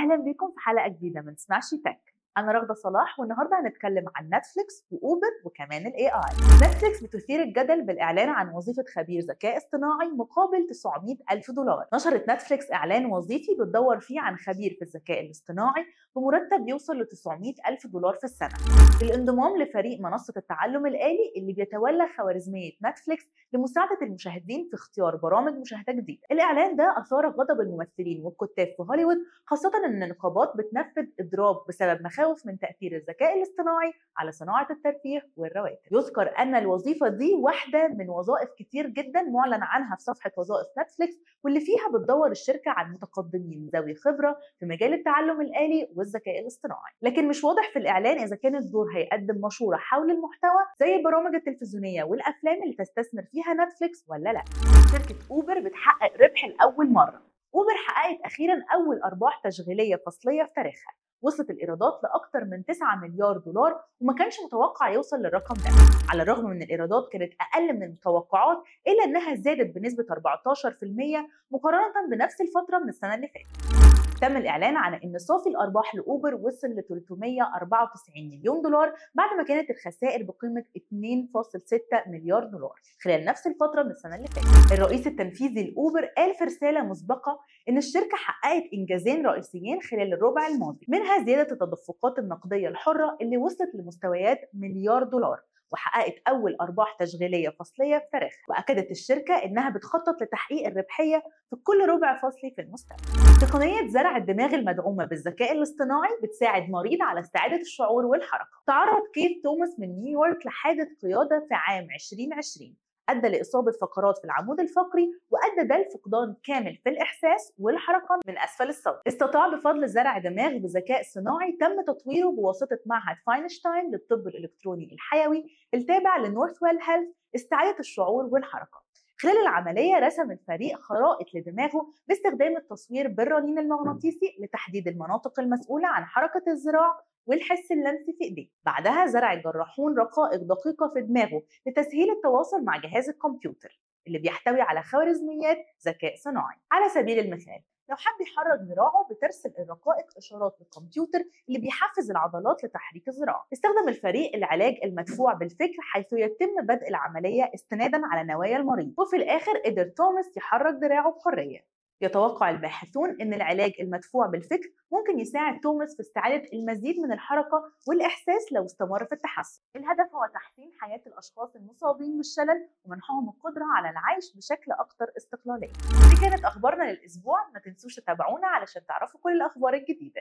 أهلا بيكم في حلقة جديدة. من سماشي Tech. أنا رغدة صلاح والنهاردة هنتكلم عن نتفليكس واوبر وكمان ال AI نتفليكس بتثير الجدل بالإعلان عن وظيفة خبير ذكاء اصطناعي مقابل 900 ألف دولار. نشرت نتفليكس إعلان وظيفي بتدور فيه عن خبير في الذكاء الاصطناعي بمرتب يوصل ل 900 ألف دولار في السنة. الانضمام لفريق منصة التعلم الآلي اللي بيتولى خوارزمية نتفليكس لمساعدة المشاهدين في اختيار برامج مشاهدة جديدة. الإعلان ده أثار غضب الممثلين والكتاب في هوليوود خاصة إن النقابات بتنفذ إضراب بسبب مخاوف من تأثير الذكاء الاصطناعي على صناعة الترفيه والرواتب. يذكر أن الوظيفة دي واحدة من وظائف كتير جدا معلن عنها في صفحة وظائف نتفليكس واللي فيها بتدور الشركة عن متقدمين ذوي خبرة في مجال التعلم الآلي والذكاء الاصطناعي. لكن مش واضح في الإعلان إذا كان الدور هيقدم مشورة حول المحتوى زي البرامج التلفزيونية والأفلام اللي تستثمر فيها نتفليكس ولا لا. شركة أوبر بتحقق ربح لأول مرة. أوبر حققت أخيرا أول أرباح تشغيلية فصلية في تاريخها. وصلت الإيرادات لاكثر من 9 مليار دولار وما كانش متوقع يوصل للرقم ده. على الرغم من الإيرادات كانت أقل من المتوقعات إلا إنها زادت بنسبة 14% مقارنة بنفس الفترة من السنة اللي فاتت. تم الإعلان عن أن صافي الأرباح لأوبر وصل ل 394 مليون دولار بعد ما كانت الخسائر بقيمة 2.6 مليار دولار خلال نفس الفترة من السنة اللي فاتت. الرئيس التنفيذي لأوبر قال في رسالة مسبقة أن الشركة حققت إنجازين رئيسيين خلال الربع الماضي منها زيادة التدفقات النقدية الحرة اللي وصلت لمستويات مليار دولار وحققت أول أرباح تشغيلية فصلية في تاريخها وأكدت الشركة إنها بتخطط لتحقيق الربحية في كل ربع فصلي في المستقبل تقنية زرع الدماغ المدعومة بالذكاء الاصطناعي بتساعد مريض على استعادة الشعور والحركة. تعرض كيت توماس من نيويورك لحادث قيادة في عام 2020 أدى لإصابة فقرات في العمود الفقري وأدى ده لفقدان كامل في الإحساس والحركة من أسفل الصدر. استطاع بفضل زرع دماغ بذكاء صناعي تم تطويره بواسطة معهد فاينشتاين للطب الإلكتروني الحيوي التابع لنورثويل هيلث استعادة الشعور والحركة. خلال العملية رسم الفريق خرائط لدماغه باستخدام التصوير بالرنين المغناطيسي لتحديد المناطق المسؤولة عن حركة الذراع والحس اللمسي في إيديه. بعدها زرع الجراحون رقائق دقيقة في دماغه لتسهيل التواصل مع جهاز الكمبيوتر اللي بيحتوي على خوارزميات ذكاء صناعي. على سبيل المثال لو حب يحرك ذراعه بترسل الرقائق إشارات للكمبيوتر اللي بيحفز العضلات لتحريك الذراع. استخدم الفريق العلاج المدفوع بالفكر حيث يتم بدء العملية استنادا على نوايا المريض. وفي الآخر قدر توماس يحرك ذراعه بحرية. يتوقع الباحثون أن العلاج المدفوع بالفكر ممكن يساعد توماس في استعادة المزيد من الحركة والإحساس لو استمر في التحسن. الهدف هو تحسين حياة الأشخاص المصابين بالشلل ومنحهم القدرة على العيش بشكل أكثر استقلالية. دي كانت أخبارنا للأسبوع، ما تنسوش تتابعونا علشان تعرفوا كل الأخبار الجديدة.